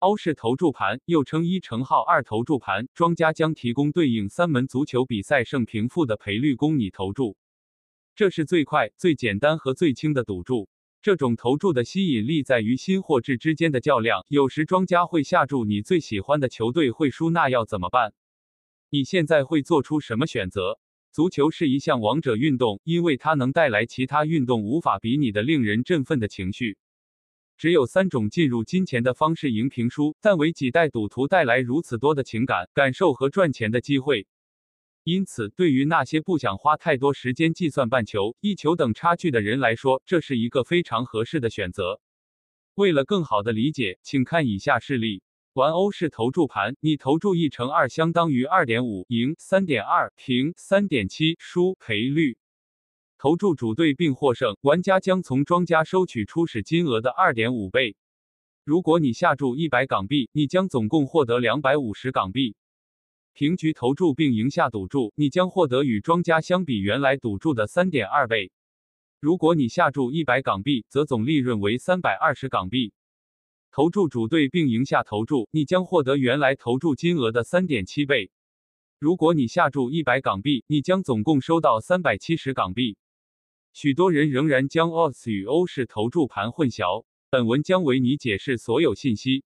欧式投注盘又称一乘号二投注盘，庄家将提供对应三门足球比赛胜平负的赔率供你投注。这是最快、最简单和最轻的赌注。这种投注的吸引力在于新或质之间的较量。有时庄家会下注你最喜欢的球队会输，那要怎么办？你现在会做出什么选择？足球是一项王者运动，因为它能带来其他运动无法比拟的令人振奋的情绪。只有三种进入金钱的方式赢平输，但为几代赌徒带来如此多的情感、感受和赚钱的机会。因此，对于那些不想花太多时间计算半球、一球等差距的人来说，这是一个非常合适的选择。为了更好的理解，请看以下示例：玩欧式投注盘，你投注一乘二相当于二点五，赢三点二，平三点七，输赔率。投注主队并获胜，玩家将从庄家收取初始金额的二点五倍。如果你下注一百港币，你将总共获得两百五十港币。平局投注并赢下赌注，你将获得与庄家相比原来赌注的三点二倍。如果你下注一百港币，则总利润为三百二十港币。投注主队并赢下投注，你将获得原来投注金额的三点七倍。如果你下注一百港币，你将总共收到三百七十港币。许多人仍然将 OS 与欧式投注盘混淆。本文将为你解释所有信息。